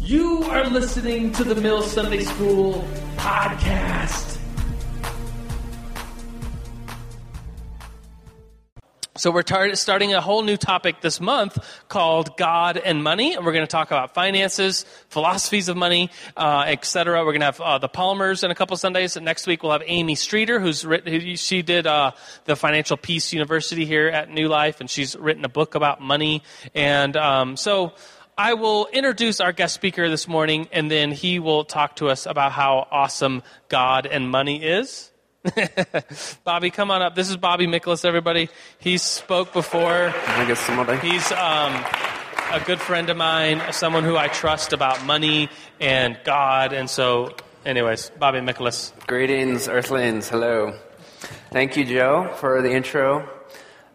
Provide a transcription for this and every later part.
You are listening to the Mill Sunday School podcast. So we're tar- starting a whole new topic this month called God and Money, and we're going to talk about finances, philosophies of money, uh, etc. We're going to have uh, the Palmers in a couple Sundays. And next week we'll have Amy Streeter, who's written, who, she did uh, the Financial Peace University here at New Life, and she's written a book about money. And um, so I will introduce our guest speaker this morning, and then he will talk to us about how awesome God and money is. Bobby, come on up. This is Bobby Nicholas, everybody. He spoke before. I guess somebody. He's um, a good friend of mine, someone who I trust about money and God. And so, anyways, Bobby Nicholas. Greetings, Earthlings. Hello. Thank you, Joe, for the intro.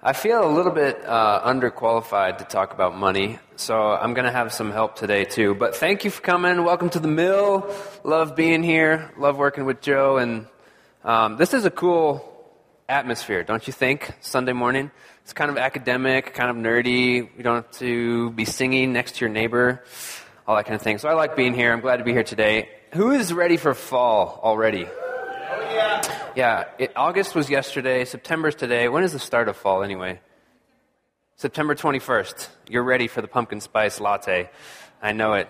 I feel a little bit uh, underqualified to talk about money, so I'm going to have some help today, too. But thank you for coming. Welcome to the mill. Love being here. Love working with Joe and um, this is a cool atmosphere, don't you think? Sunday morning. It's kind of academic, kind of nerdy. You don't have to be singing next to your neighbor, all that kind of thing. So I like being here. I'm glad to be here today. Who is ready for fall already? Oh, yeah. Yeah, it, August was yesterday. September's today. When is the start of fall anyway? September 21st. You're ready for the pumpkin spice latte. I know it.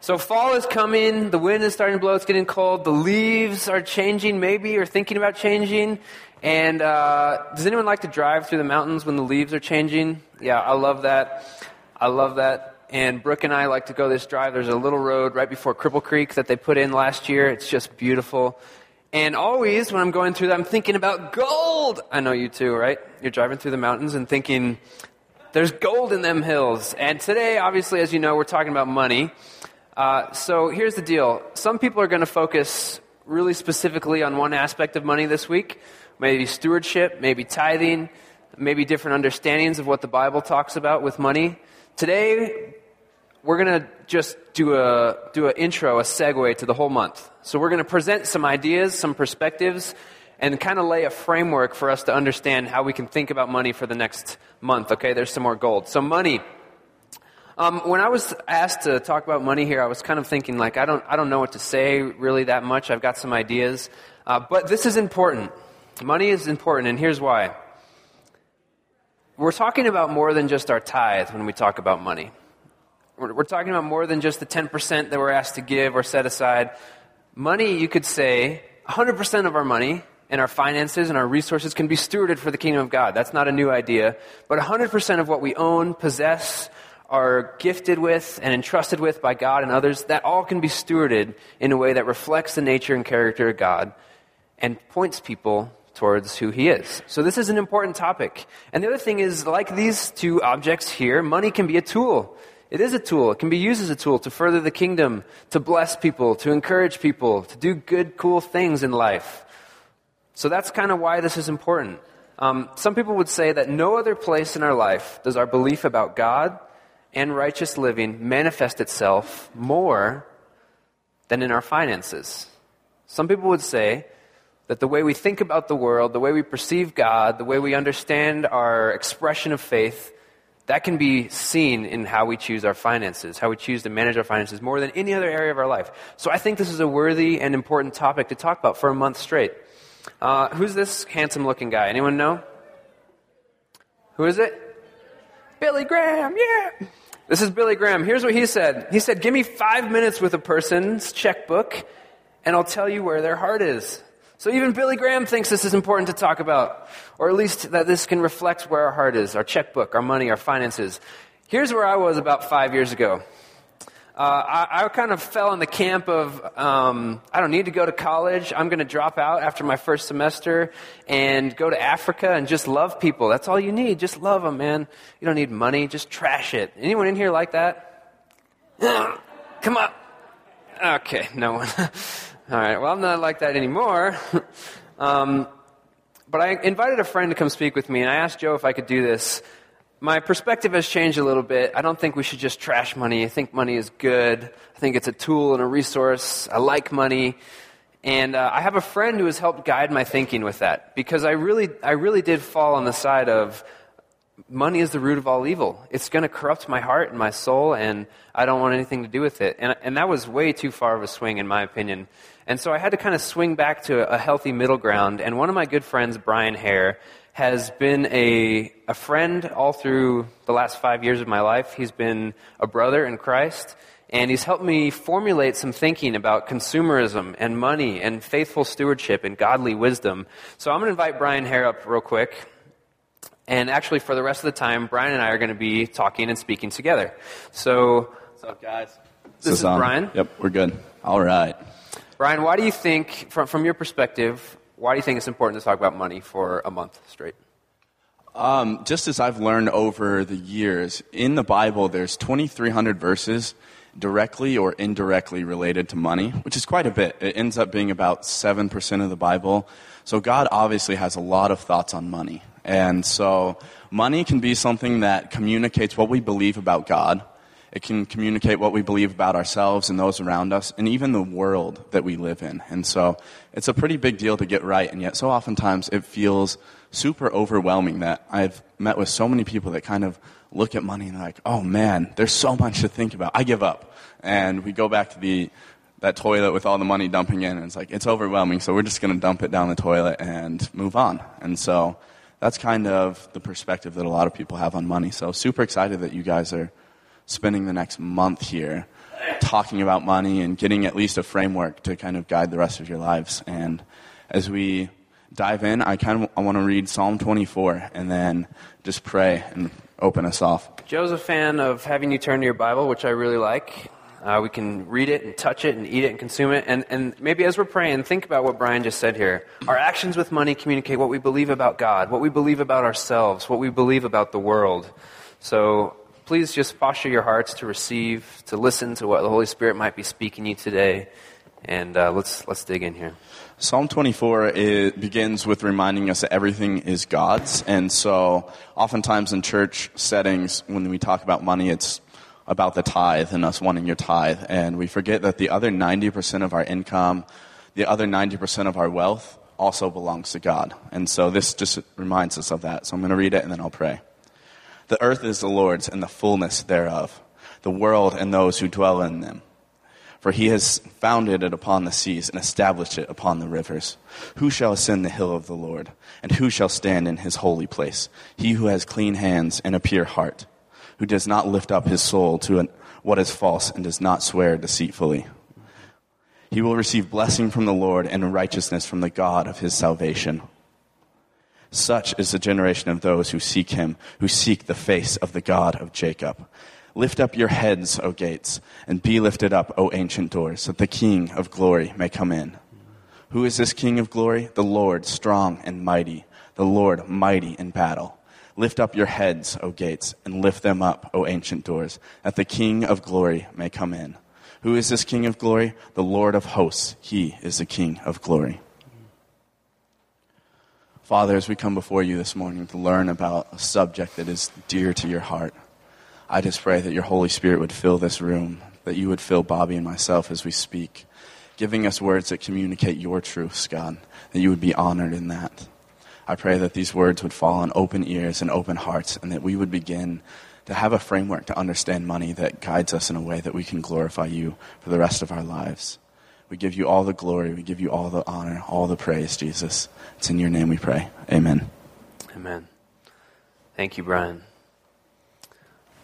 So fall is coming, the wind is starting to blow, it's getting cold, the leaves are changing maybe or thinking about changing. And uh, does anyone like to drive through the mountains when the leaves are changing? Yeah, I love that. I love that. And Brooke and I like to go this drive. There's a little road right before Cripple Creek that they put in last year. It's just beautiful. And always when I'm going through that, I'm thinking about gold. I know you too, right? You're driving through the mountains and thinking, there's gold in them hills. And today, obviously, as you know, we're talking about money. Uh, so here's the deal. Some people are going to focus really specifically on one aspect of money this week. Maybe stewardship, maybe tithing, maybe different understandings of what the Bible talks about with money. Today, we're going to just do a do an intro, a segue to the whole month. So we're going to present some ideas, some perspectives, and kind of lay a framework for us to understand how we can think about money for the next month. Okay, there's some more gold. So money. Um, when I was asked to talk about money here, I was kind of thinking, like, I don't, I don't know what to say really that much. I've got some ideas. Uh, but this is important. Money is important, and here's why. We're talking about more than just our tithe when we talk about money. We're, we're talking about more than just the 10% that we're asked to give or set aside. Money, you could say, 100% of our money and our finances and our resources can be stewarded for the kingdom of God. That's not a new idea. But 100% of what we own, possess, are gifted with and entrusted with by God and others, that all can be stewarded in a way that reflects the nature and character of God and points people towards who He is. So this is an important topic. And the other thing is, like these two objects here, money can be a tool. It is a tool. It can be used as a tool to further the kingdom, to bless people, to encourage people, to do good, cool things in life. So that's kind of why this is important. Um, some people would say that no other place in our life does our belief about God and righteous living manifest itself more than in our finances. Some people would say that the way we think about the world, the way we perceive God, the way we understand our expression of faith, that can be seen in how we choose our finances, how we choose to manage our finances more than any other area of our life. So I think this is a worthy and important topic to talk about for a month straight. Uh, who's this handsome looking guy? Anyone know? Who is it? Billy Graham, yeah! This is Billy Graham. Here's what he said. He said, Give me five minutes with a person's checkbook, and I'll tell you where their heart is. So even Billy Graham thinks this is important to talk about, or at least that this can reflect where our heart is, our checkbook, our money, our finances. Here's where I was about five years ago. Uh, I, I, kind of fell in the camp of um, I don't need to go to college. I'm going to drop out after my first semester and go to Africa and just love people. That's all you need. Just love them, man. You don't need money. Just trash it. Anyone in here like that? Come on. Okay, no one. all right. Well, I'm not like that anymore. um, but I invited a friend to come speak with me, and I asked Joe if I could do this my perspective has changed a little bit. I don't think we should just trash money. I think money is good. I think it's a tool and a resource. I like money. And uh, I have a friend who has helped guide my thinking with that because I really, I really did fall on the side of money is the root of all evil. It's going to corrupt my heart and my soul, and I don't want anything to do with it. And, and that was way too far of a swing, in my opinion. And so I had to kind of swing back to a healthy middle ground. And one of my good friends, Brian Hare, has been a, a friend all through the last five years of my life. He's been a brother in Christ, and he's helped me formulate some thinking about consumerism and money and faithful stewardship and godly wisdom. So I'm going to invite Brian Hare up real quick. And actually, for the rest of the time, Brian and I are going to be talking and speaking together. So, what's up, guys? This, is, Brian. Yep, we're good. All right. Brian, why do you think, from, from your perspective, why do you think it's important to talk about money for a month straight? Um, just as I've learned over the years, in the Bible, there's 2,300 verses directly or indirectly related to money, which is quite a bit. It ends up being about 7% of the Bible. So God obviously has a lot of thoughts on money. And so money can be something that communicates what we believe about God. It can communicate what we believe about ourselves and those around us, and even the world that we live in. And so it's a pretty big deal to get right, and yet so oftentimes it feels super overwhelming that I've met with so many people that kind of look at money and they're like, oh man, there's so much to think about. I give up. And we go back to the that toilet with all the money dumping in, and it's like, it's overwhelming, so we're just going to dump it down the toilet and move on. And so that's kind of the perspective that a lot of people have on money. So super excited that you guys are spending the next month here talking about money and getting at least a framework to kind of guide the rest of your lives. And as we dive in, I kind of I want to read Psalm 24 and then just pray and open us off. Joe's a fan of having you turn to your Bible, which I really like. Uh, we can read it and touch it and eat it and consume it. And, and maybe as we're praying, think about what Brian just said here. Our actions with money communicate what we believe about God, what we believe about ourselves, what we believe about the world. So please just posture your hearts to receive, to listen to what the Holy Spirit might be speaking you today. And uh, let's, let's dig in here. Psalm 24 it begins with reminding us that everything is God's. And so, oftentimes in church settings, when we talk about money, it's about the tithe and us wanting your tithe. And we forget that the other 90% of our income, the other 90% of our wealth also belongs to God. And so this just reminds us of that. So I'm going to read it and then I'll pray. The earth is the Lord's and the fullness thereof, the world and those who dwell in them. For he has founded it upon the seas and established it upon the rivers. Who shall ascend the hill of the Lord? And who shall stand in his holy place? He who has clean hands and a pure heart who does not lift up his soul to an, what is false and does not swear deceitfully. He will receive blessing from the Lord and righteousness from the God of his salvation. Such is the generation of those who seek him, who seek the face of the God of Jacob. Lift up your heads, O gates, and be lifted up, O ancient doors, that the King of glory may come in. Who is this King of glory? The Lord, strong and mighty, the Lord, mighty in battle. Lift up your heads, O gates, and lift them up, O ancient doors, that the King of glory may come in. Who is this King of glory? The Lord of hosts. He is the King of glory. Father, as we come before you this morning to learn about a subject that is dear to your heart, I just pray that your Holy Spirit would fill this room, that you would fill Bobby and myself as we speak, giving us words that communicate your truths, God, that you would be honored in that. I pray that these words would fall on open ears and open hearts, and that we would begin to have a framework to understand money that guides us in a way that we can glorify you for the rest of our lives. We give you all the glory, we give you all the honor, all the praise, Jesus. It's in your name we pray. Amen. Amen. Thank you, Brian.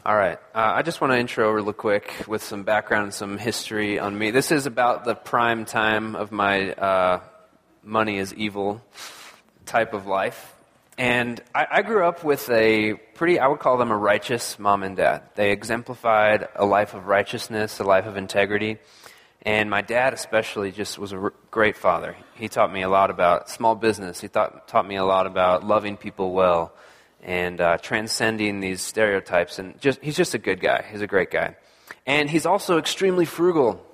All right. Uh, I just want to intro real quick with some background and some history on me. This is about the prime time of my uh, money is evil type of life. And I, I, grew up with a pretty, I would call them a righteous mom and dad. They exemplified a life of righteousness, a life of integrity. And my dad, especially, just was a r- great father. He taught me a lot about small business. He taught, taught me a lot about loving people well and uh, transcending these stereotypes. And just, he's just a good guy. He's a great guy. And he's also extremely frugal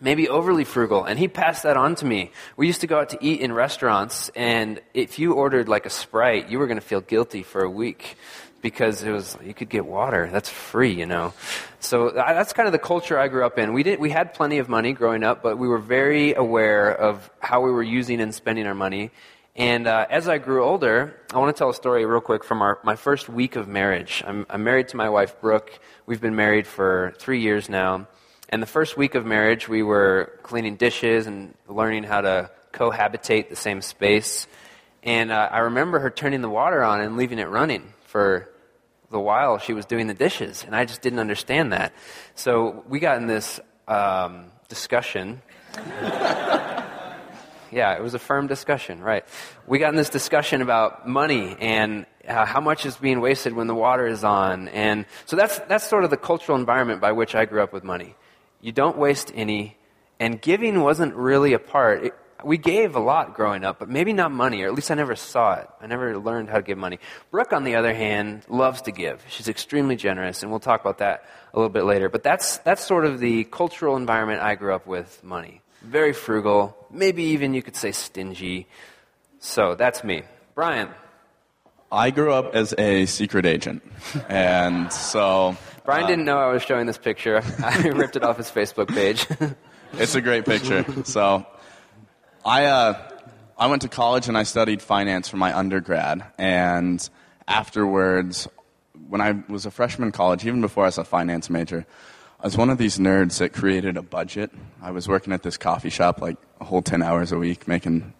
maybe overly frugal. And he passed that on to me. We used to go out to eat in restaurants, and if you ordered like a Sprite, you were going to feel guilty for a week because it was you could get water that's free you know so that's kind of the culture i grew up in we did we had plenty of money growing up but we were very aware of how we were using and spending our money And uh, as I grew older, I want to tell a story real quick from our, my first week of marriage. I'm, I'm married to my wife, Brooke. We've been married for three years now. And the first week of marriage, we were cleaning dishes and learning how to cohabitate the same space. And uh, I remember her turning the water on and leaving it running for the while she was doing the dishes. And I just didn't understand that. So we got in this um, discussion. yeah, it was a firm discussion, right? We got in this discussion about money and uh, how much is being wasted when the water is on. And so that's, that's sort of the cultural environment by which I grew up with money. You don't waste any, and giving wasn't really a part. It, we gave a lot growing up, but maybe not money, or at least I never saw it. I never learned how to give money. Brooke, on the other hand, loves to give. She's extremely generous, and we'll talk about that a little bit later. But that's, that's sort of the cultural environment I grew up with money very frugal, maybe even you could say stingy. So that's me. Brian. I grew up as a secret agent. And so. Brian uh, didn't know I was showing this picture. I ripped it off his Facebook page. it's a great picture. So I, uh, I went to college and I studied finance for my undergrad. And afterwards, when I was a freshman in college, even before I was a finance major, I was one of these nerds that created a budget. I was working at this coffee shop like a whole 10 hours a week, making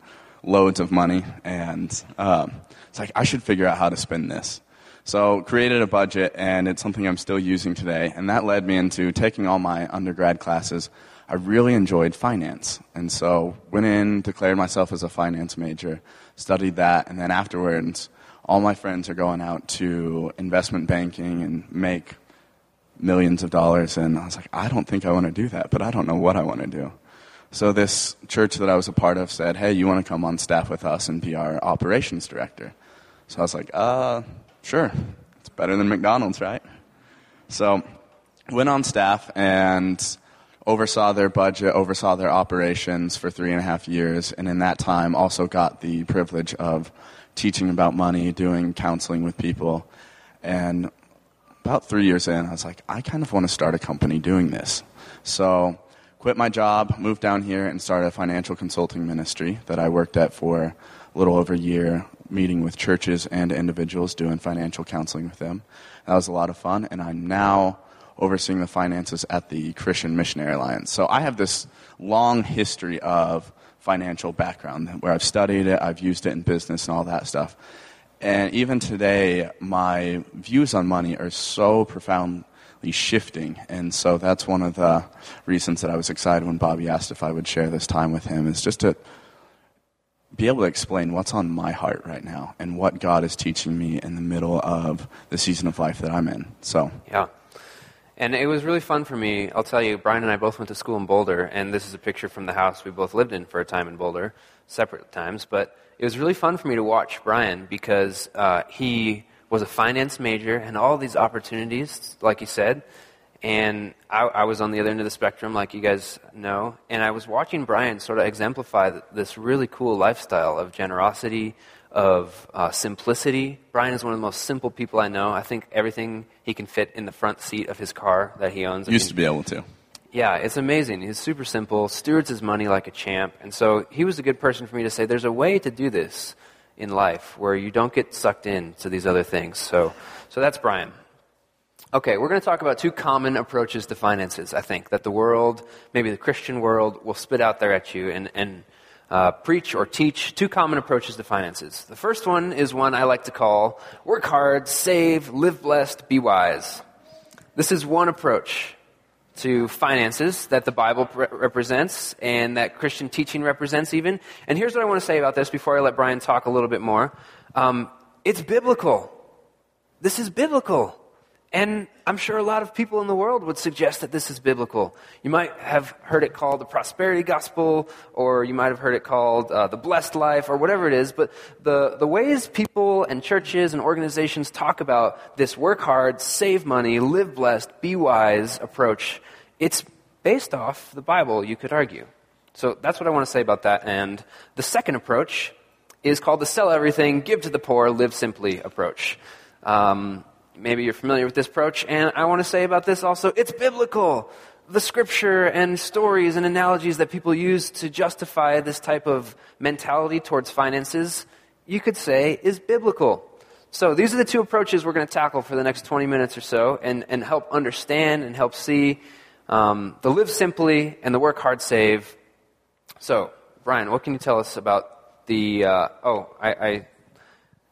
loads of money, and um, it's like, I should figure out how to spend this. So created a budget, and it's something I'm still using today, and that led me into taking all my undergrad classes. I really enjoyed finance, and so went in, declared myself as a finance major, studied that, and then afterwards, all my friends are going out to investment banking and make millions of dollars. And I was like, I don't think I want to do that, but I don't know what I want to do. So this church that I was a part of said, hey, you want to come on staff with us and be our operations director? So I was like, uh, sure. It's better than McDonald's, right? So went on staff and oversaw their budget, oversaw their operations for three and a half years, and in that time also got the privilege of teaching about money, doing counseling with people. And about three years in, I was like, I kind of want to start a company doing this. So, quit my job, moved down here, and started a financial consulting ministry that I worked at for a little over a year, meeting with churches and individuals, doing financial counseling with them. That was a lot of fun, and I'm now overseeing the finances at the Christian Missionary Alliance. So, I have this long history of financial background where I've studied it, I've used it in business and all that stuff. And even today, my views on money are so profoundly shifting. And so that's one of the reasons that I was excited when Bobby asked if I would share this time with him, is just to be able to explain what's on my heart right now and what God is teaching me in the middle of the season of life that I'm in. So, yeah. And it was really fun for me. I'll tell you, Brian and I both went to school in Boulder, and this is a picture from the house we both lived in for a time in Boulder, separate times. But it was really fun for me to watch Brian because uh, he was a finance major and all these opportunities, like he said. And I, I, was on the other end of the spectrum, like you guys know. And I was watching Brian sort of exemplify this really cool lifestyle of generosity, of uh, simplicity. Brian is one of the most simple people I know. I think everything he can fit in the front seat of his car that he owns. Used I mean, to be able to. Yeah, it's amazing. He's super simple, stewards his money like a champ. And so he was a good person for me to say there's a way to do this in life where you don't get sucked into these other things. So, so that's Brian. Okay, we're going to talk about two common approaches to finances, I think, that the world, maybe the Christian world, will spit out there at you and, and uh, preach or teach two common approaches to finances. The first one is one I like to call work hard, save, live blessed, be wise. This is one approach to finances that the Bible re- represents and that Christian teaching represents, even. And here's what I want to say about this before I let Brian talk a little bit more. Um, it's biblical. This is biblical. And I'm sure a lot of people in the world would suggest that this is biblical. You might have heard it called the prosperity gospel, or you might have heard it called uh, the blessed life, or whatever it is. But the, the ways people and churches and organizations talk about this work hard, save money, live blessed, be wise approach, it's based off the Bible, you could argue. So that's what I want to say about that. And the second approach is called the sell everything, give to the poor, live simply approach. Um, maybe you're familiar with this approach. And I want to say about this also, it's biblical. the scripture and stories and analogies that people use to justify this type of mentality towards finances, you could say, is biblical. So these are the two approaches we're going to tackle for the next 20 minutes or so and, and help understand and help see um, the live simply and the work hard save. So, Brian, what can you tell us about the, uh, oh, I, I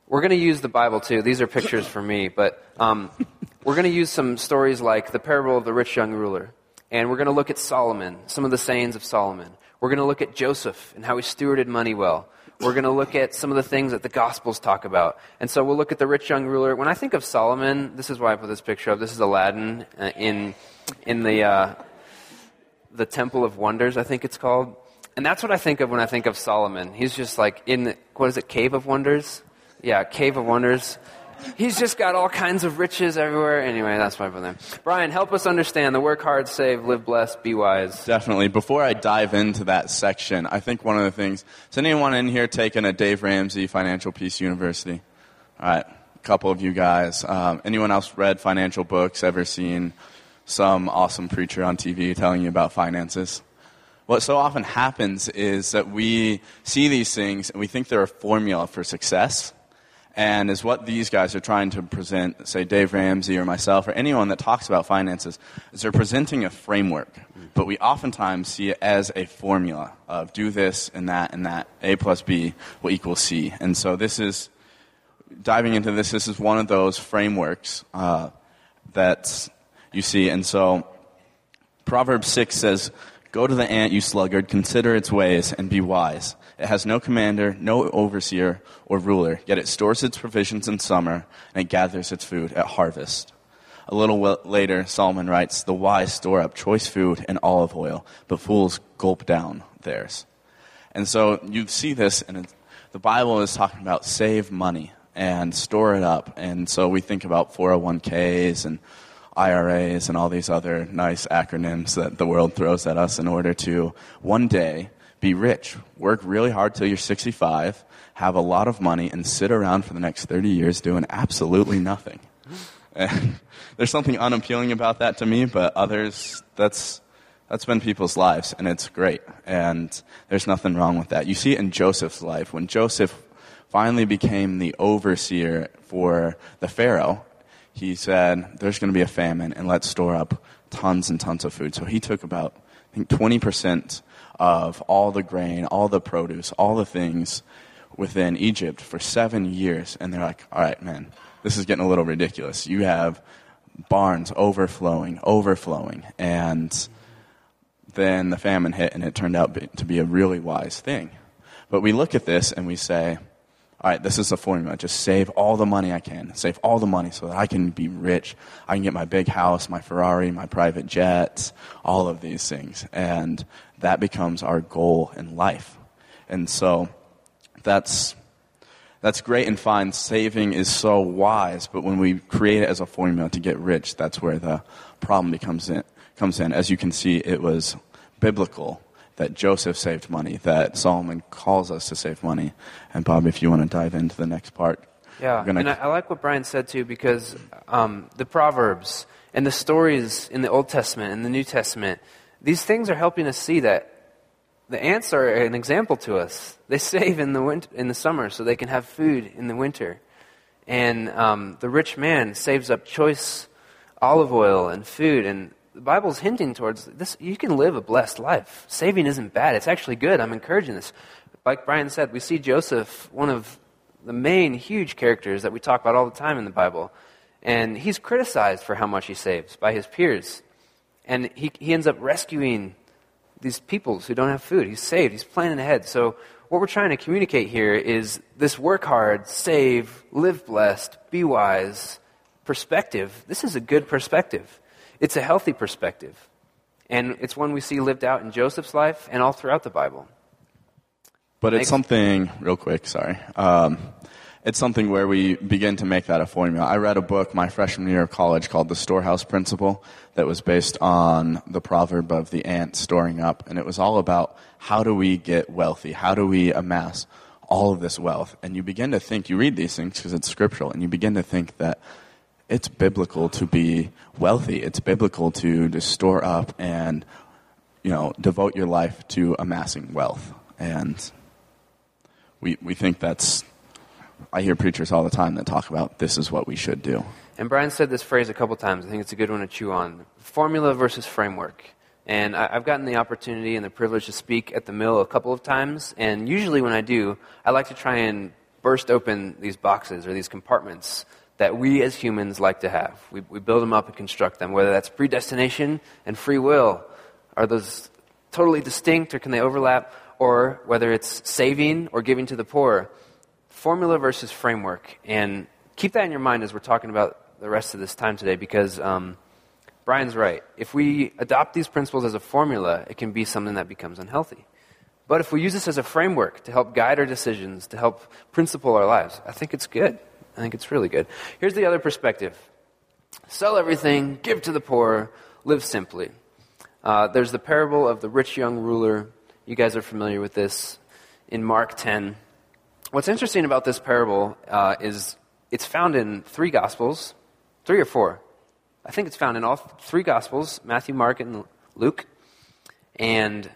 we're going to use the Bible too. These are pictures for me, but um, we're going to use some stories like the parable of the rich young ruler. And we're going to look at Solomon, some of the sayings of Solomon. We're going to look at Joseph and how he stewarded money well. We're going to look at some of the things that the Gospels talk about. And so we'll look at the rich young ruler. When I think of Solomon, this is why I put this picture up. This is Aladdin uh, in, in the, uh, the Temple of Wonders, I think it's called. And that's what I think of when I think of Solomon. He's just like in, the, what is it, Cave of Wonders? Yeah, Cave of Wonders. He's just got all kinds of riches everywhere. Anyway, that's my brother. Brian, help us understand the work hard, save, live blessed, be wise. Definitely. Before I dive into that section, I think one of the things, has anyone in here taking a Dave Ramsey Financial Peace University? All right, a couple of you guys. Um, anyone else read financial books, ever seen some awesome preacher on TV telling you about finances? What so often happens is that we see these things and we think they're a formula for success and is what these guys are trying to present, say Dave Ramsey or myself or anyone that talks about finances, is they're presenting a framework. But we oftentimes see it as a formula of do this and that and that. A plus B will equal C. And so this is, diving into this, this is one of those frameworks uh, that you see. And so Proverbs 6 says, Go to the ant, you sluggard, consider its ways, and be wise. It has no commander, no overseer or ruler, yet it stores its provisions in summer and it gathers its food at harvest. A little later, Solomon writes, The wise store up choice food and olive oil, but fools gulp down theirs. And so you see this, and the Bible is talking about save money and store it up. And so we think about 401ks and IRAs and all these other nice acronyms that the world throws at us in order to one day be rich. Work really hard till you're 65, have a lot of money, and sit around for the next 30 years doing absolutely nothing. And there's something unappealing about that to me, but others, that's, that's been people's lives, and it's great. And there's nothing wrong with that. You see it in Joseph's life. When Joseph finally became the overseer for the Pharaoh, he said, There's going to be a famine, and let's store up tons and tons of food. So he took about, I think, 20% of all the grain, all the produce, all the things within Egypt for seven years. And they're like, All right, man, this is getting a little ridiculous. You have barns overflowing, overflowing. And then the famine hit, and it turned out to be a really wise thing. But we look at this and we say, all right, this is the formula. Just save all the money I can. Save all the money so that I can be rich. I can get my big house, my Ferrari, my private jets, all of these things. And that becomes our goal in life. And so that's, that's great and fine. Saving is so wise, but when we create it as a formula to get rich, that's where the problem becomes in, comes in. As you can see, it was biblical that Joseph saved money, that Solomon calls us to save money. And Bob, if you want to dive into the next part. Yeah, gonna... and I, I, like what Brian said too, because um, the Proverbs and the stories in the Old Testament and the New Testament, these things are helping us see that the ants are an example to us. They save in the winter, in the summer so they can have food in the winter, and um, the rich man saves up choice olive oil and food, and the Bible's hinting towards this. You can live a blessed life. Saving isn't bad. It's actually good. I'm encouraging this. Like Brian said, we see Joseph, one of the main huge characters that we talk about all the time in the Bible. And he's criticized for how much he saves by his peers. And he, he ends up rescuing these peoples who don't have food. He's saved. He's planning ahead. So what we're trying to communicate here is this work hard, save, live blessed, be wise perspective. This is a good perspective. It's a healthy perspective. And it's one we see lived out in Joseph's life and all throughout the Bible. But it's something, real quick, sorry. Um, it's something where we begin to make that a formula. I read a book my freshman year of college called The Storehouse Principle that was based on the proverb of the ant storing up. And it was all about how do we get wealthy? How do we amass all of this wealth? And you begin to think, you read these things because it's scriptural, and you begin to think that it's biblical to be wealthy. It's biblical to, to store up and you know devote your life to amassing wealth. And we we think that's I hear preachers all the time that talk about this is what we should do. And Brian said this phrase a couple times. I think it's a good one to chew on. Formula versus framework. And I, have gotten the opportunity and the privilege to speak at the mill a couple of times. And usually when I do, I like to try and burst open these boxes or these compartments that we as humans like to have. We, we build them up and construct them, whether that's predestination and free will. Are those totally distinct or can they overlap? Or whether it's saving or giving to the poor. Formula versus framework. And keep that in your mind as we're talking about the rest of this time today because um, Brian's right. If we adopt these principles as a formula, it can be something that becomes unhealthy. But if we use this as a framework to help guide our decisions, to help principle our lives, I think it's good. I think it's really good. Here's the other perspective sell everything, give to the poor, live simply. Uh, there's the parable of the rich young ruler. You guys are familiar with this in Mark 10. What's interesting about this parable uh, is it's found in three Gospels, three or four. I think it's found in all three Gospels Matthew, Mark, and Luke. And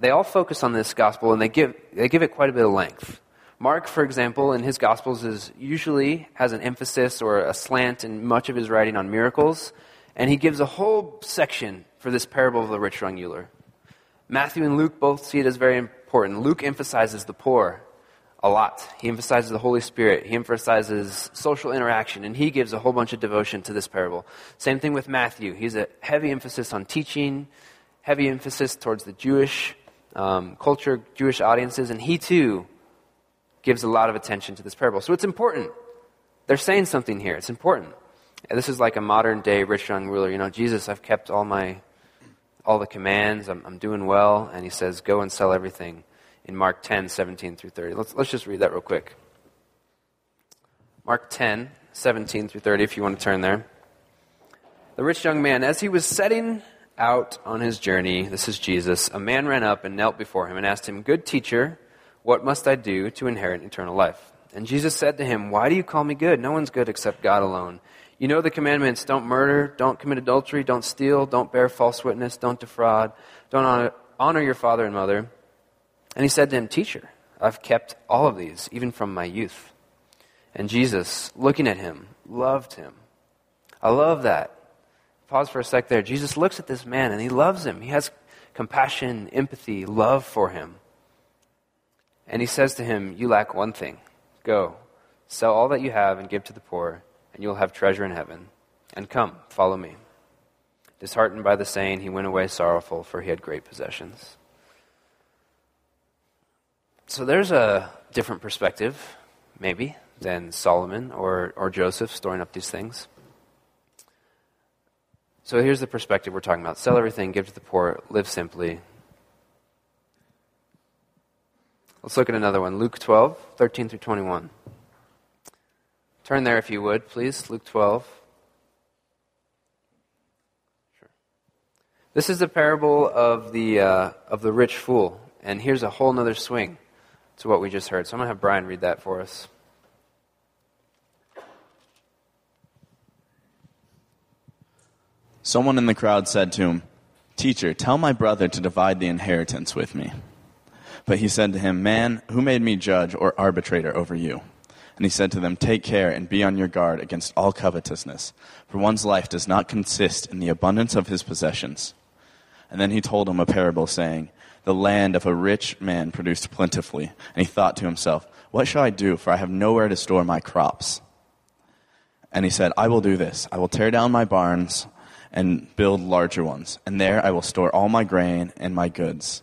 they all focus on this gospel and they give, they give it quite a bit of length. Mark, for example, in his Gospels is usually has an emphasis or a slant in much of his writing on miracles, and he gives a whole section for this parable of the rich young ruler. Matthew and Luke both see it as very important. Luke emphasizes the poor a lot. He emphasizes the Holy Spirit. He emphasizes social interaction, and he gives a whole bunch of devotion to this parable. Same thing with Matthew. He's a heavy emphasis on teaching, heavy emphasis towards the Jewish um, culture, Jewish audiences, and he too gives a lot of attention to this parable. So it's important. They're saying something here. It's important. And this is like a modern day rich young ruler. You know, Jesus, I've kept all my all the commands. I'm, I'm doing well, and he says, "Go and sell everything." in Mark 10, 17 through 30. Let's, let's just read that real quick. Mark 10, 17 through 30, if you want to turn there. The rich young man, as he was setting out on his journey, this is Jesus, a man ran up and knelt before him and asked him, Good teacher, what must I do to inherit eternal life? And Jesus said to him, Why do you call me good? No one's good except God alone. You know the commandments don't murder, don't commit adultery, don't steal, don't bear false witness, don't defraud, don't honor, honor your father and mother. And he said to him, Teacher, I've kept all of these, even from my youth. And Jesus, looking at him, loved him. I love that. Pause for a sec there. Jesus looks at this man and he loves him. He has compassion, empathy, love for him. And he says to him, You lack one thing. Go, sell all that you have and give to the poor, and you'll have treasure in heaven. And come, follow me. Disheartened by the saying, he went away sorrowful, for he had great possessions. So there's a different perspective, maybe, than Solomon or, or Joseph storing up these things. So here's the perspective we're talking about sell everything, give to the poor, live simply. Let's look at another one Luke 12, 13 through 21. Turn there if you would, please. Luke 12. Sure. This is the parable of the, uh, of the rich fool. And here's a whole other swing to what we just heard. So I'm going to have Brian read that for us. Someone in the crowd said to him, Teacher, tell my brother to divide the inheritance with me. But he said to him, Man, who made me judge or arbitrator over you? And he said to them, Take care and be on your guard against all covetousness, for one's life does not consist in the abundance of his possessions. And then he told him a parable, saying, the land of a rich man produced plentifully. And he thought to himself, What shall I do? For I have nowhere to store my crops. And he said, I will do this. I will tear down my barns and build larger ones. And there I will store all my grain and my goods.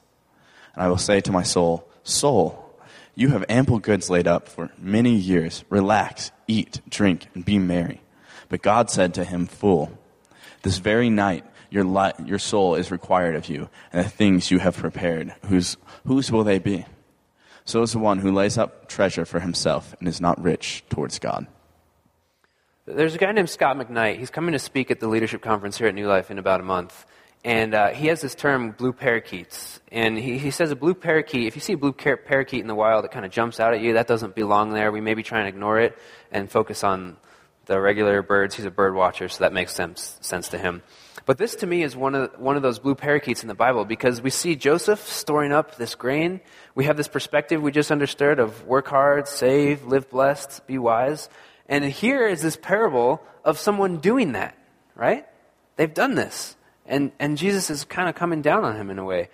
And I will say to my soul, Soul, you have ample goods laid up for many years. Relax, eat, drink, and be merry. But God said to him, Fool, this very night your, li- your soul is required of you, and the things you have prepared, whose, whose will they be? So is the one who lays up treasure for himself and is not rich towards God. There's a guy named Scot McKnight. He's coming to speak at the leadership conference here at New Life in about a month. And uh, he has this term, blue parakeets. And he, he says a blue parakeet, if you see a blue parakeet in the wild that kind of jumps out at you, that doesn't belong there. We maybe try and ignore it and focus on the regular birds. He's a bird watcher, so that makes sense, sense to him. But this to me is one of, one of those blue parakeets in the Bible because we see Joseph storing up this grain. We have this perspective we just understood of work hard, save, live blessed, be wise. And here is this parable of someone doing that, right? They've done this. And, and Jesus is kind of coming down on him in a way.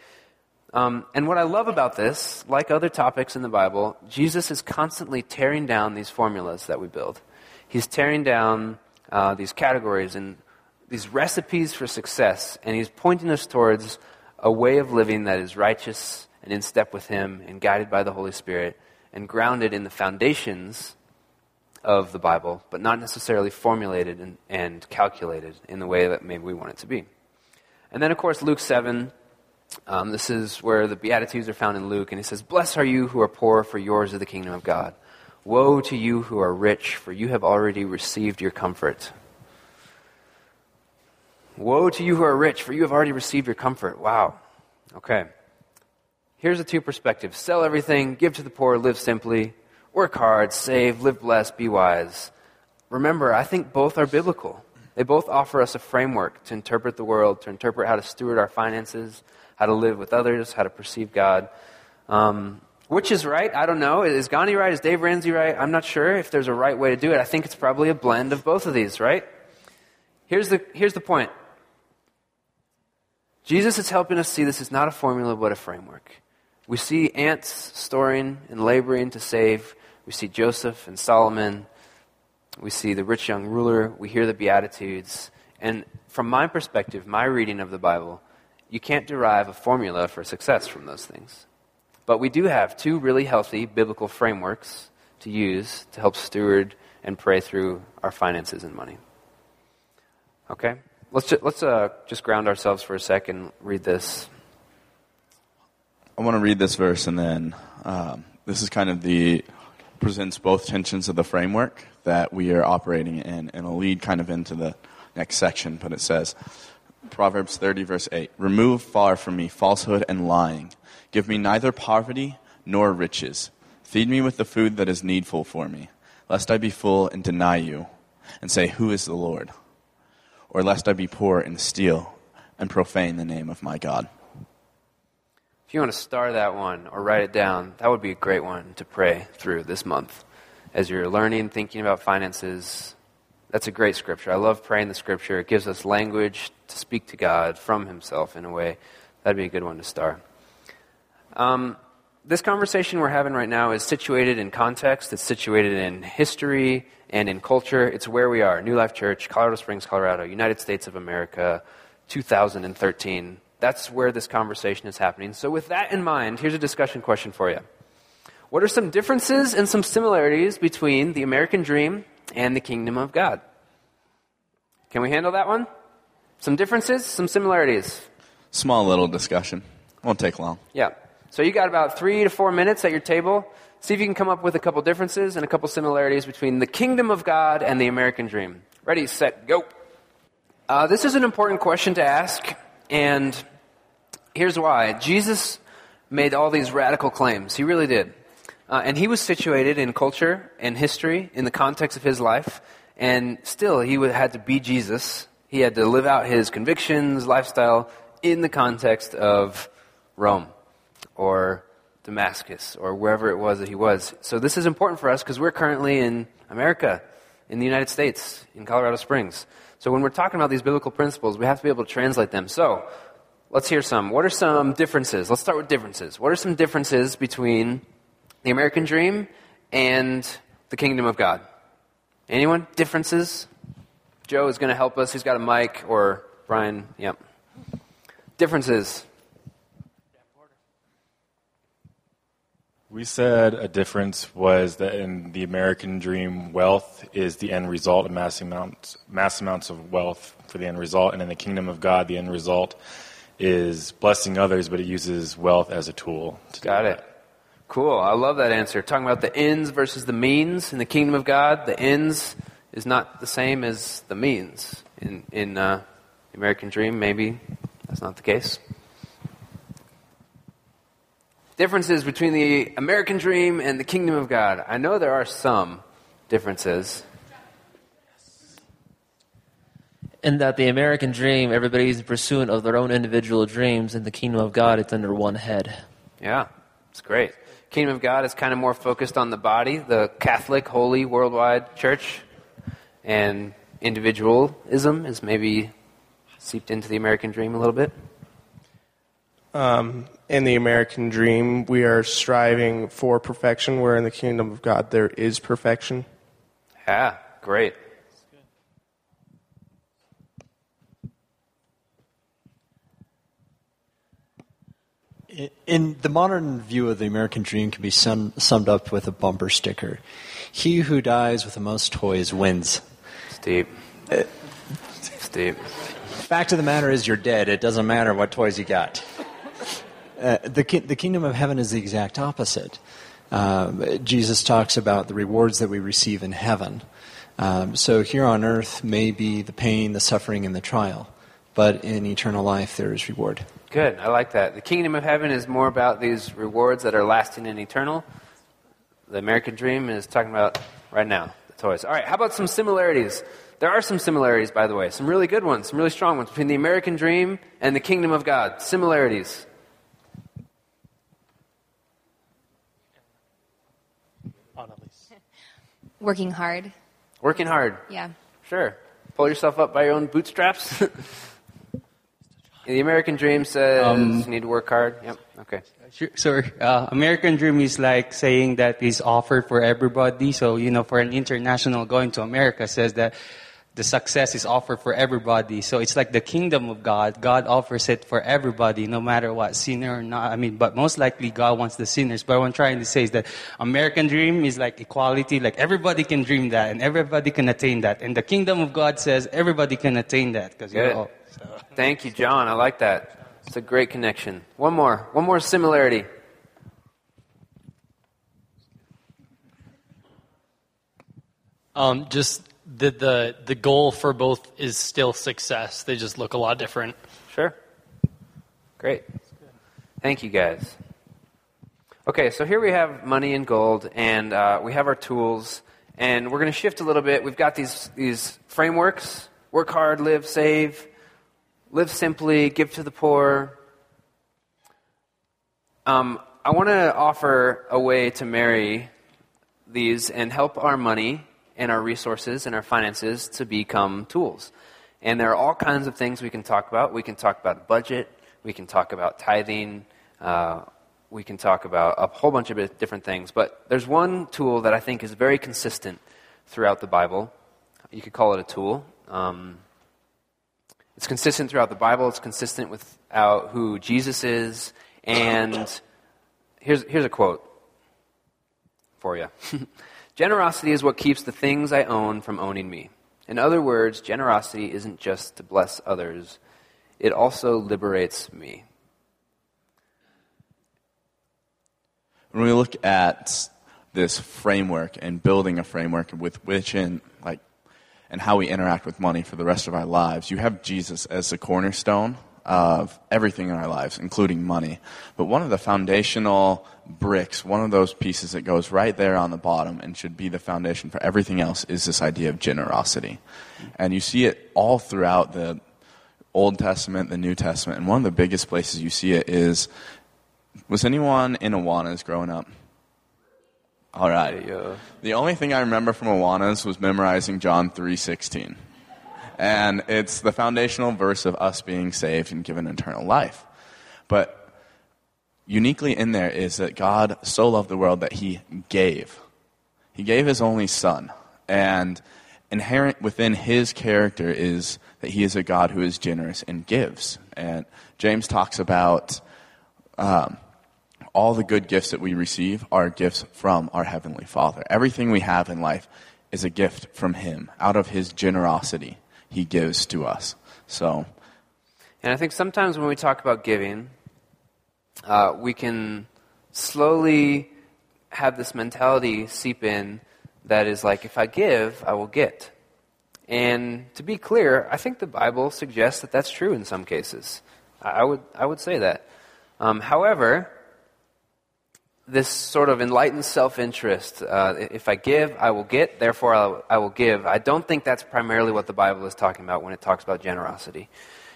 Um, and what I love about this, like other topics in the Bible, Jesus is constantly tearing down these formulas that we build. He's tearing down uh, these categories and these recipes for success, and he's pointing us towards a way of living that is righteous and in step with him and guided by the Holy Spirit and grounded in the foundations of the Bible, but not necessarily formulated and, and calculated in the way that maybe we want it to be. And then, of course, Luke 7. Um, this is where the Beatitudes are found in Luke, and he says, Blessed are you who are poor, for yours is the kingdom of God. Woe to you who are rich, for you have already received your comfort. Woe to you who are rich, for you have already received your comfort. Wow. Okay. Here's the two perspectives sell everything, give to the poor, live simply, work hard, save, live blessed, be wise. Remember, I think both are biblical. They both offer us a framework to interpret the world, to interpret how to steward our finances, how to live with others, how to perceive God. Um, which is right? I don't know. Is Gandhi right? Is Dave Ramsey right? I'm not sure if there's a right way to do it. I think it's probably a blend of both of these, right? Here's the, here's the point Jesus is helping us see this is not a formula, but a framework. We see ants storing and laboring to save. We see Joseph and Solomon. We see the rich young ruler. We hear the Beatitudes. And from my perspective, my reading of the Bible, you can't derive a formula for success from those things. But we do have two really healthy biblical frameworks to use to help steward and pray through our finances and money. Okay? Let's, ju- let's uh, just ground ourselves for a second, read this. I want to read this verse, and then um, this is kind of the presents both tensions of the framework that we are operating in, and it'll lead kind of into the next section. But it says, Proverbs 30, verse 8 Remove far from me falsehood and lying. Give me neither poverty nor riches. Feed me with the food that is needful for me, lest I be full and deny you, and say, Who is the Lord? Or lest I be poor and steal and profane the name of my God. If you want to star that one or write it down, that would be a great one to pray through this month. As you're learning, thinking about finances, that's a great scripture. I love praying the scripture. It gives us language to speak to God from Himself in a way. That'd be a good one to start. Um, this conversation we're having right now is situated in context, it's situated in history and in culture. It's where we are New Life Church, Colorado Springs, Colorado, United States of America, 2013. That's where this conversation is happening. So, with that in mind, here's a discussion question for you. What are some differences and some similarities between the American dream and the kingdom of God? Can we handle that one? Some differences, some similarities. Small little discussion. Won't take long. Yeah. So you got about three to four minutes at your table. See if you can come up with a couple differences and a couple similarities between the kingdom of God and the American dream. Ready, set, go. Uh, this is an important question to ask, and here's why. Jesus made all these radical claims. He really did. Uh, and he was situated in culture and history in the context of his life, and still he would, had to be Jesus. He had to live out his convictions, lifestyle in the context of Rome or Damascus or wherever it was that he was. So this is important for us because we're currently in America, in the United States, in Colorado Springs. So when we're talking about these biblical principles, we have to be able to translate them. So let's hear some. What are some differences? Let's start with differences. What are some differences between the American dream and the kingdom of God? Anyone? Differences? Joe is going to help us. He's got a mic, or Brian. Yep. Differences. We said a difference was that in the American dream, wealth is the end result of mass amounts, mass amounts of wealth for the end result, and in the kingdom of God, the end result is blessing others, but it uses wealth as a tool. Got it. Cool. I love that answer. Talking about the ends versus the means in the kingdom of God, the ends is not the same as the means. In in uh, the American dream, maybe that's not the case differences between the American dream and the kingdom of God. I know there are some differences. In that the American dream, everybody's pursuing of their own individual dreams, and the kingdom of God, it's under one head. Yeah, it's great. Kingdom of God is kind of more focused on the body, the Catholic, holy, worldwide church, and individualism is maybe seeped into the American dream a little bit. Um, in the American dream, we are striving for perfection, where in the kingdom of God there is perfection. Yeah, great. In the modern view of the American dream can be sum, summed up with a bumper sticker. He who dies with the most toys wins. Steve. Steve. Fact of the matter is you're dead. It doesn't matter what toys you got. Uh, the, ki- the kingdom of heaven is the exact opposite. Um, Jesus talks about the rewards that we receive in heaven. Um, so here on earth may be the pain, the suffering, and the trial, but in eternal life there is reward. Good. I like that. The kingdom of heaven is more about these rewards that are lasting and eternal. The American dream is talking about right now, the toys. All right, how about some similarities? There are some similarities, by the way, some really good ones, some really strong ones between the American dream and the kingdom of God. Similarities. Working hard. Working hard. Yeah. Sure. Pull yourself up by your own bootstraps. the American dream says Um, you need to work hard. Yep. Okay. Sure, Sorry, uh, American Dream is like saying that is offered for everybody. So you know, for an international going to America says that the success is offered for everybody. So it's like the kingdom of God. God offers it for everybody, no matter what, sinner or not. I mean, but most likely God wants the sinners. But what I'm trying to say is that American Dream is like equality. Like everybody can dream that, and everybody can attain that. And the kingdom of God says everybody can attain that because you Good. know. Thank you, John. I like that. It's a great connection. One more. One more similarity. Um, just the, the the goal for both is still success. They just look a lot different. Sure. Great. Thank you, guys. Okay, so here we have money and gold, and uh, we have our tools, and we're going to shift a little bit. We've got these these frameworks: work hard, live, save, live simply, give to the poor. Um, I want to offer a way to marry these and help our money and our resources and our finances to become tools. And there are all kinds of things we can talk about. We can talk about budget. We can talk about tithing. Uh, we can talk about a whole bunch of different things. But there's one tool that I think is very consistent throughout the Bible. You could call it a tool. Um, it's consistent throughout the Bible. It's consistent with uh, who Jesus is. And here's, here's a quote for you. Generosity is what keeps the things I own from owning me. In other words, generosity isn't just to bless others, it also liberates me. When we look at this framework and building a framework with which in like and how we interact with money for the rest of our lives, you have Jesus as the cornerstone of everything in our lives, including money. But one of the foundational bricks, one of those pieces that goes right there on the bottom and should be the foundation for everything else is this idea of generosity. And you see it all throughout the Old Testament, the New Testament, and one of the biggest places you see it is was anyone in Awanas growing up? All right. The only thing I remember from Awanas was memorizing John 3:16. And it's the foundational verse of us being saved and given eternal life. But uniquely in there is that God so loved the world that he gave. He gave his only son. And inherent within his character is that he is a God who is generous and gives. And James talks about um, all the good gifts that we receive are gifts from our Heavenly Father. Everything we have in life is a gift from Him. Out of His generosity, He gives to us. So, And I think sometimes when we talk about giving, uh, we can slowly have this mentality seep in that is like, if I give, I will get. And to be clear, I think the Bible suggests that that's true in some cases. I would, I would say that. Um, however, this sort of enlightened self interest. Uh, if I give, I will get, therefore I will give. I don't think that's primarily what the Bible is talking about when it talks about generosity.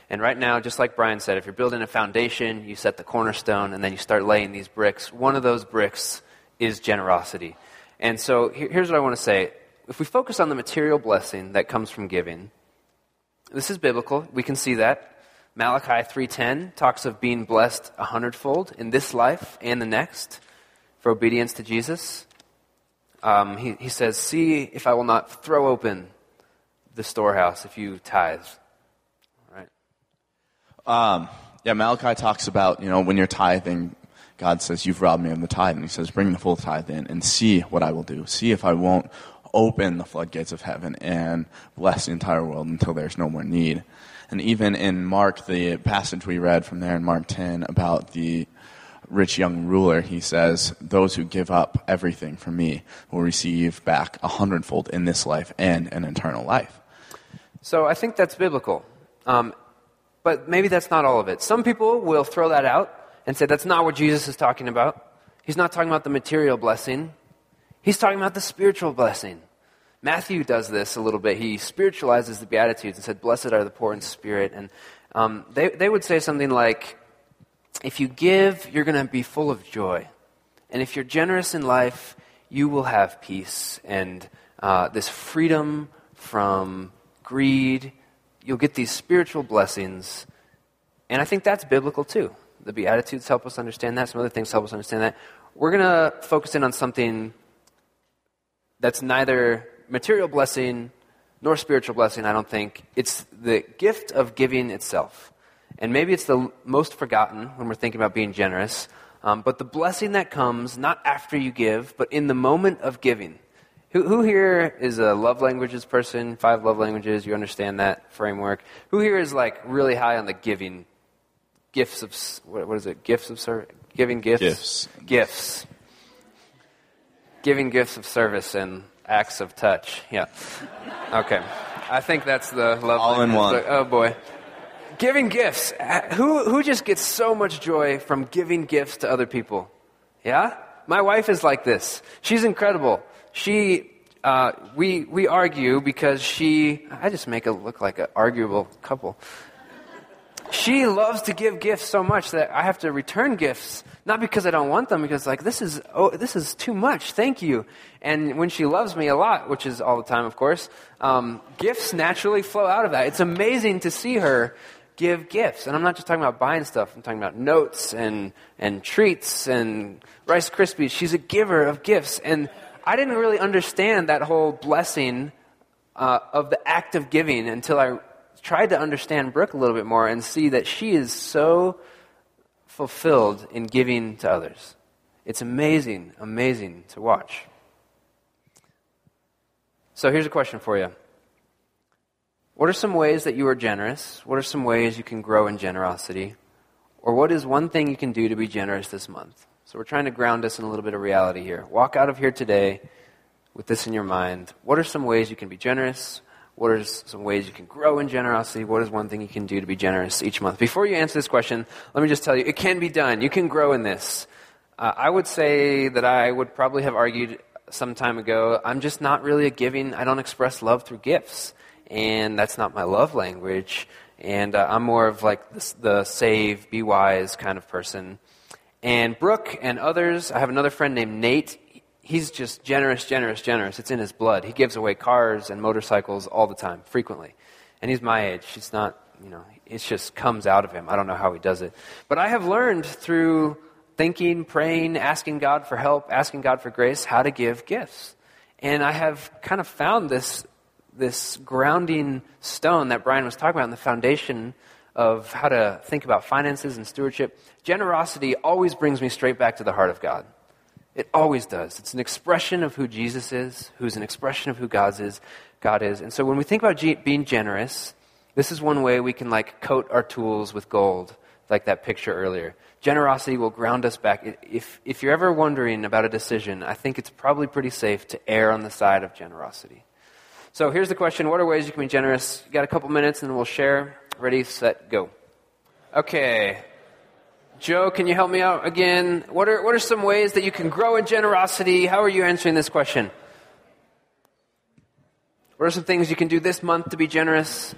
And right now, just like Brian said, if you're building a foundation, you set the cornerstone, and then you start laying these bricks. One of those bricks is generosity. And so here- here's what I want to say. If we focus on the material blessing that comes from giving, this is biblical. We can see that. Malachi 3:10 talks of being blessed a hundredfold in this life and the next for obedience to Jesus. Um, he, he says, "See if I will not throw open the storehouse if you tithe." Um, yeah, Malachi talks about, you know, when you're tithing, God says, You've robbed me of the tithe. And he says, Bring the full tithe in and see what I will do. See if I won't open the floodgates of heaven and bless the entire world until there's no more need. And even in Mark, the passage we read from there in Mark 10 about the rich young ruler, he says, Those who give up everything for me will receive back a hundredfold in this life and an eternal life. So I think that's biblical. Um, but maybe that's not all of it. Some people will throw that out and say that's not what Jesus is talking about. He's not talking about the material blessing, he's talking about the spiritual blessing. Matthew does this a little bit. He spiritualizes the Beatitudes and said, Blessed are the poor in spirit. And um, they, they would say something like, If you give, you're going to be full of joy. And if you're generous in life, you will have peace and uh, this freedom from greed. You'll get these spiritual blessings. And I think that's biblical too. The Beatitudes help us understand that. Some other things help us understand that. We're going to focus in on something that's neither material blessing nor spiritual blessing, I don't think. It's the gift of giving itself. And maybe it's the most forgotten when we're thinking about being generous. Um, but the blessing that comes not after you give, but in the moment of giving. Who, who here is a love languages person? Five love languages. You understand that framework. Who here is like really high on the giving gifts of what, what is it? Gifts of service. Giving gifts. Gifts. Gifts. Giving gifts of service and acts of touch. Yeah. Okay. I think that's the love. All in one. Oh boy. Giving gifts. Who who just gets so much joy from giving gifts to other people? Yeah? My wife is like this. She's incredible. She uh, we we argue because she I just make it look like an arguable couple. She loves to give gifts so much that I have to return gifts, not because I don't want them, because like this is oh this is too much. Thank you. And when she loves me a lot, which is all the time, of course, um, gifts naturally flow out of that. It's amazing to see her give gifts, and I'm not just talking about buying stuff. I'm talking about notes and and treats and Rice Krispies. She's a giver of gifts, and I didn't really understand that whole blessing uh, of the act of giving until I tried to understand Brooke a little bit more and see that she is so fulfilled in giving to others. It's amazing, amazing to watch. So here's a question for you. What are some ways that you are generous? What are some ways you can grow in generosity? Or what is one thing you can do to be generous this month? So we're trying to ground us in a little bit of reality here. Walk out of here today with this in your mind. What are some ways you can be generous? What are some ways you can grow in generosity? What is one thing you can do to be generous each month? Before you answer this question, let me just tell you, it can be done. You can grow in this. Uh, I would say that I would probably have argued some time ago, I'm just not really a giving, I don't express love through gifts. And that's not my love language. And uh, I'm more of like the, the save, be wise kind of person. And Brooke and others, I have another friend named Nate. He's just generous, generous, generous. It's in his blood. He gives away cars and motorcycles all the time, frequently. And he's my age. He's not, you know, it just comes out of him. I don't know how he does it. But I have learned through thinking, praying, asking God for help, asking God for grace, how to give gifts. And I have kind of found this, this grounding stone that Brian was talking about in the foundation of how to think about finances and stewardship. Generosity always brings me straight back to the heart of God. It always does. It's an expression of who Jesus is, who's an expression of who God is. God is. And so when we think about being generous, this is one way we can like coat our tools with gold, like that picture earlier. Generosity will ground us back. If, if you're ever wondering about a decision, I think it's probably pretty safe to err on the side of generosity. So here's the question What are ways you can be generous? You got a couple minutes and we'll share. Ready, set, go. Okay. Joe, can you help me out again? What are, what are some ways that you can grow in generosity? How are you answering this question? What are some things you can do this month to be generous?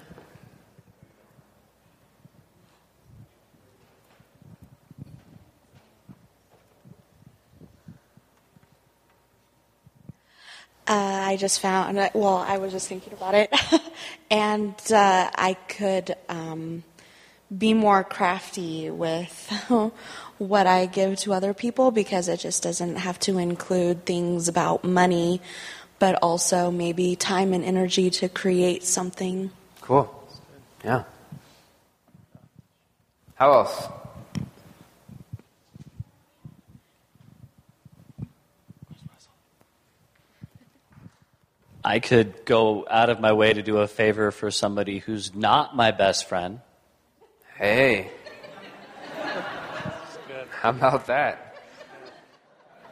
Uh, I just found, well, I was just thinking about it, and uh, I could um, be more crafty with what I give to other people because it just doesn't have to include things about money, but also maybe time and energy to create something. Cool. Yeah. How else? I could go out of my way to do a favor for somebody who's not my best friend. Hey. How about that?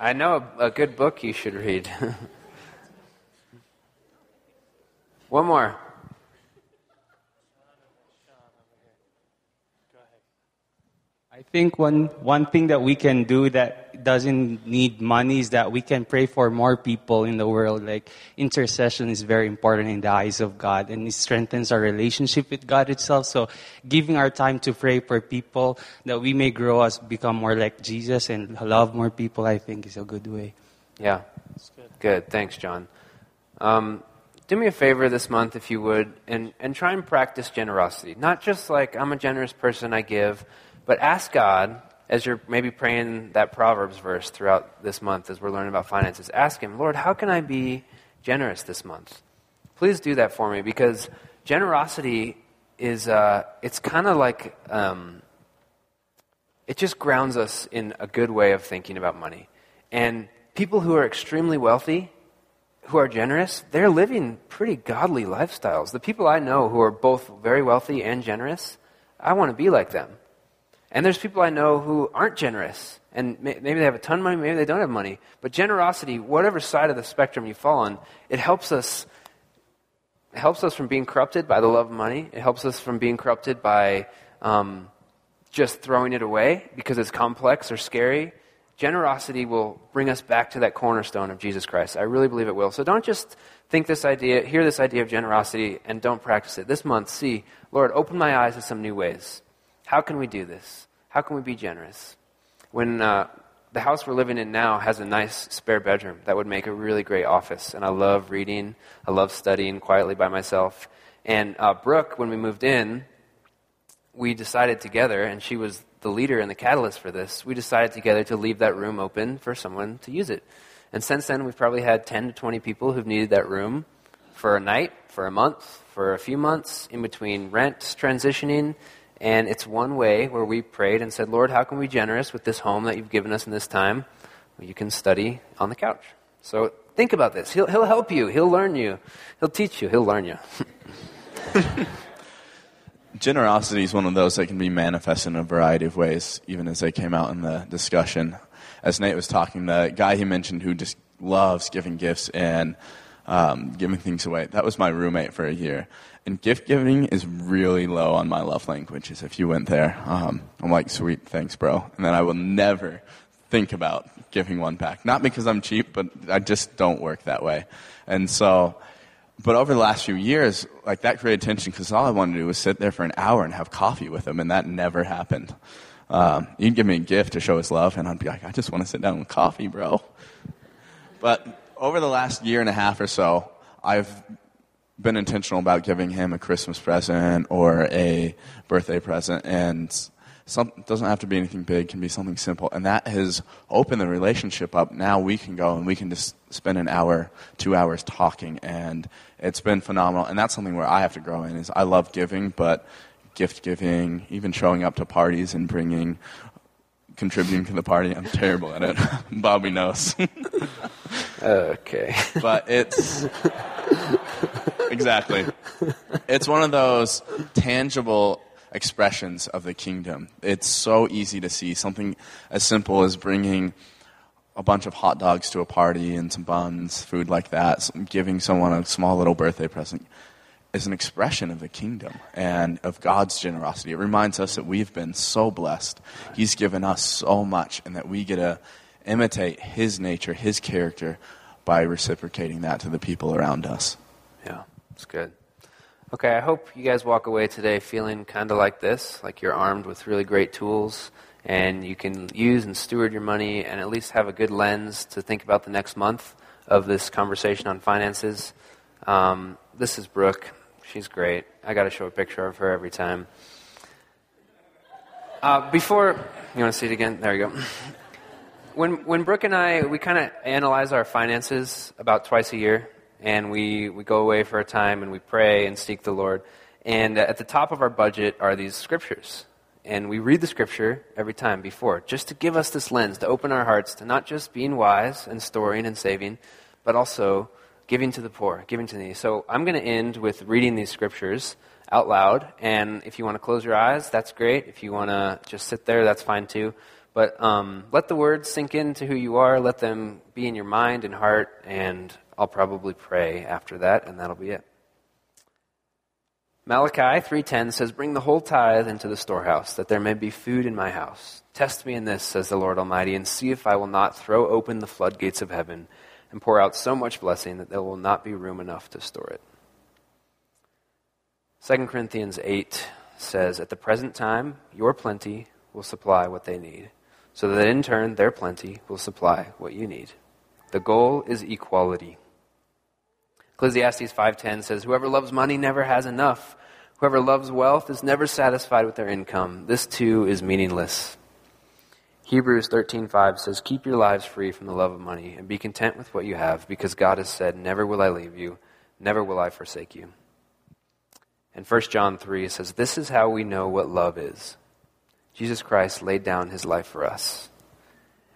I know a, a good book you should read. One more. I think one, one thing that we can do that doesn't need money is that we can pray for more people in the world. Like intercession is very important in the eyes of God and it strengthens our relationship with God itself. So giving our time to pray for people that we may grow as become more like Jesus and love more people, I think is a good way. Yeah. Good. good. Thanks, John. Um, do me a favor this month, if you would, and, and try and practice generosity. Not just like, I'm a generous person, I give, but ask God, as you're maybe praying that Proverbs verse throughout this month as we're learning about finances, ask Him, Lord, how can I be generous this month? Please do that for me because generosity is, uh, it's kind of like, um, it just grounds us in a good way of thinking about money. And people who are extremely wealthy, who are generous, they're living pretty godly lifestyles. The people I know who are both very wealthy and generous, I want to be like them. And there's people I know who aren't generous. And maybe they have a ton of money, maybe they don't have money. But generosity, whatever side of the spectrum you fall on, it helps us it helps us from being corrupted by the love of money. It helps us from being corrupted by um, just throwing it away because it's complex or scary. Generosity will bring us back to that cornerstone of Jesus Christ. I really believe it will. So don't just think this idea, hear this idea of generosity, and don't practice it. This month, see, Lord, open my eyes to some new ways. How can we do this? How can we be generous? When uh, the house we're living in now has a nice spare bedroom that would make a really great office, and I love reading, I love studying quietly by myself. And uh, Brooke, when we moved in, we decided together, and she was the leader and the catalyst for this, we decided together to leave that room open for someone to use it. And since then, we've probably had 10 to 20 people who've needed that room for a night, for a month, for a few months, in between rent transitioning and it's one way where we prayed and said, Lord, how can we be generous with this home that you've given us in this time? Well, you can study on the couch. So think about this. He'll, he'll help you. He'll learn you. He'll teach you. He'll learn you. Generosity is one of those that can be manifested in a variety of ways, even as they came out in the discussion. As Nate was talking, the guy he mentioned who just loves giving gifts and um, giving things away, that was my roommate for a year. And gift giving is really low on my love languages if you went there. Um, I'm like, sweet, thanks, bro. And then I will never think about giving one back. Not because I'm cheap, but I just don't work that way. And so, but over the last few years, like that created tension because all I wanted to do was sit there for an hour and have coffee with him, and that never happened. Um, he'd give me a gift to show his love, and I'd be like, I just want to sit down with coffee, bro. But over the last year and a half or so, I've been intentional about giving him a Christmas present or a birthday present, and some doesn't have to be anything big; can be something simple, and that has opened the relationship up. Now we can go and we can just spend an hour, two hours talking, and it's been phenomenal. And that's something where I have to grow in. Is I love giving, but gift giving, even showing up to parties and bringing contributing to the party. I'm terrible at it. Bobby knows. okay. But it's exactly. It's one of those tangible expressions of the kingdom. It's so easy to see something as simple as bringing a bunch of hot dogs to a party and some buns, food like that, giving someone a small little birthday present. is an expression of the kingdom and of God's generosity. It reminds us that we've been so blessed. He's given us so much, and that we get to imitate His nature, His character, by reciprocating that to the people around us. It's good. Okay, I hope you guys walk away today feeling kind of like this, like you're armed with really great tools and you can use and steward your money and at least have a good lens to think about the next month of this conversation on finances. Um, this is Brooke. She's great. I got to show a picture of her every time. Uh, before, you want to see it again? There you go. When, when Brooke and I, we kind of analyze our finances about twice a year, and we, we go away for a time and we pray and seek the Lord. And uh, at the top of our budget are these scriptures. And we read the scripture every time before, just to give us this lens, to open our hearts to not just being wise and storing and saving, but also giving to the poor, giving to the needy. So I'm going to end with reading these scriptures out loud. And if you want to close your eyes, that's great. If you want to just sit there, that's fine too. But um, let the words sink into who you are. Let them be in your mind and heart. And I'll probably pray after that, and that'll be it. Malachi 3:10 says, "Bring the whole tithe into the storehouse, that there may be food in my house. Test me in this," says the Lord Almighty, "and see if I will not throw open the floodgates of heaven and pour out so much blessing that there will not be room enough to store it." 2 Corinthians 8 says, "At the present time, your plenty will supply what they need, so that in turn their plenty will supply what you need." The goal is equality. Ecclesiastes 5:10 says, "Whoever loves money never has enough. Whoever loves wealth is never satisfied with their income. This too is meaningless." Hebrews 13:5 says, "Keep your lives free from the love of money and be content with what you have, because God has said, "Never will I leave you, never will I forsake you." And 1 John 3 says, "This is how we know what love is. Jesus Christ laid down his life for us,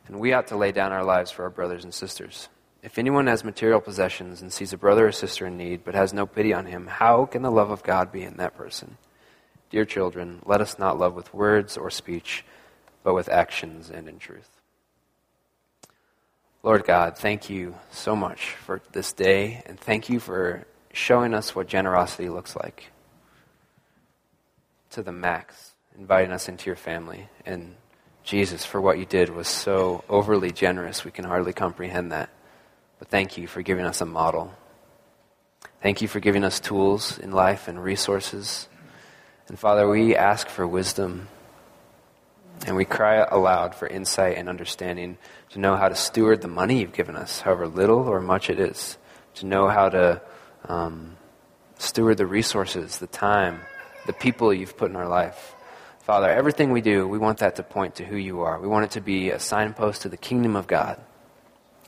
and we ought to lay down our lives for our brothers and sisters." If anyone has material possessions and sees a brother or sister in need, but has no pity on him, how can the love of God be in that person? Dear children, let us not love with words or speech, but with actions and in truth. Lord God, thank you so much for this day, and thank you for showing us what generosity looks like to the max, inviting us into your family. And Jesus, for what you did was so overly generous, we can hardly comprehend that. But thank you for giving us a model. Thank you for giving us tools in life and resources. And Father, we ask for wisdom. And we cry aloud for insight and understanding to know how to steward the money you've given us, however little or much it is, to know how to um, steward the resources, the time, the people you've put in our life. Father, everything we do, we want that to point to who you are. We want it to be a signpost to the kingdom of God.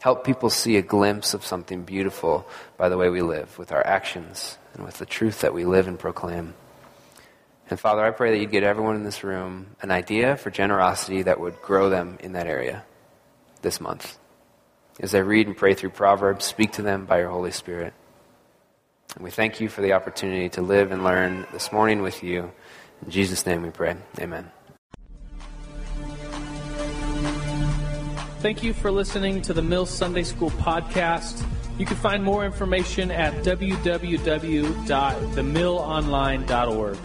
Help people see a glimpse of something beautiful by the way we live, with our actions, and with the truth that we live and proclaim. And Father, I pray that you'd get everyone in this room an idea for generosity that would grow them in that area this month. As I read and pray through Proverbs, speak to them by your Holy Spirit. And we thank you for the opportunity to live and learn this morning with you. In Jesus' name we pray. Amen. Thank you for listening to the Mills Sunday School podcast. You can find more information at www.themillonline.org.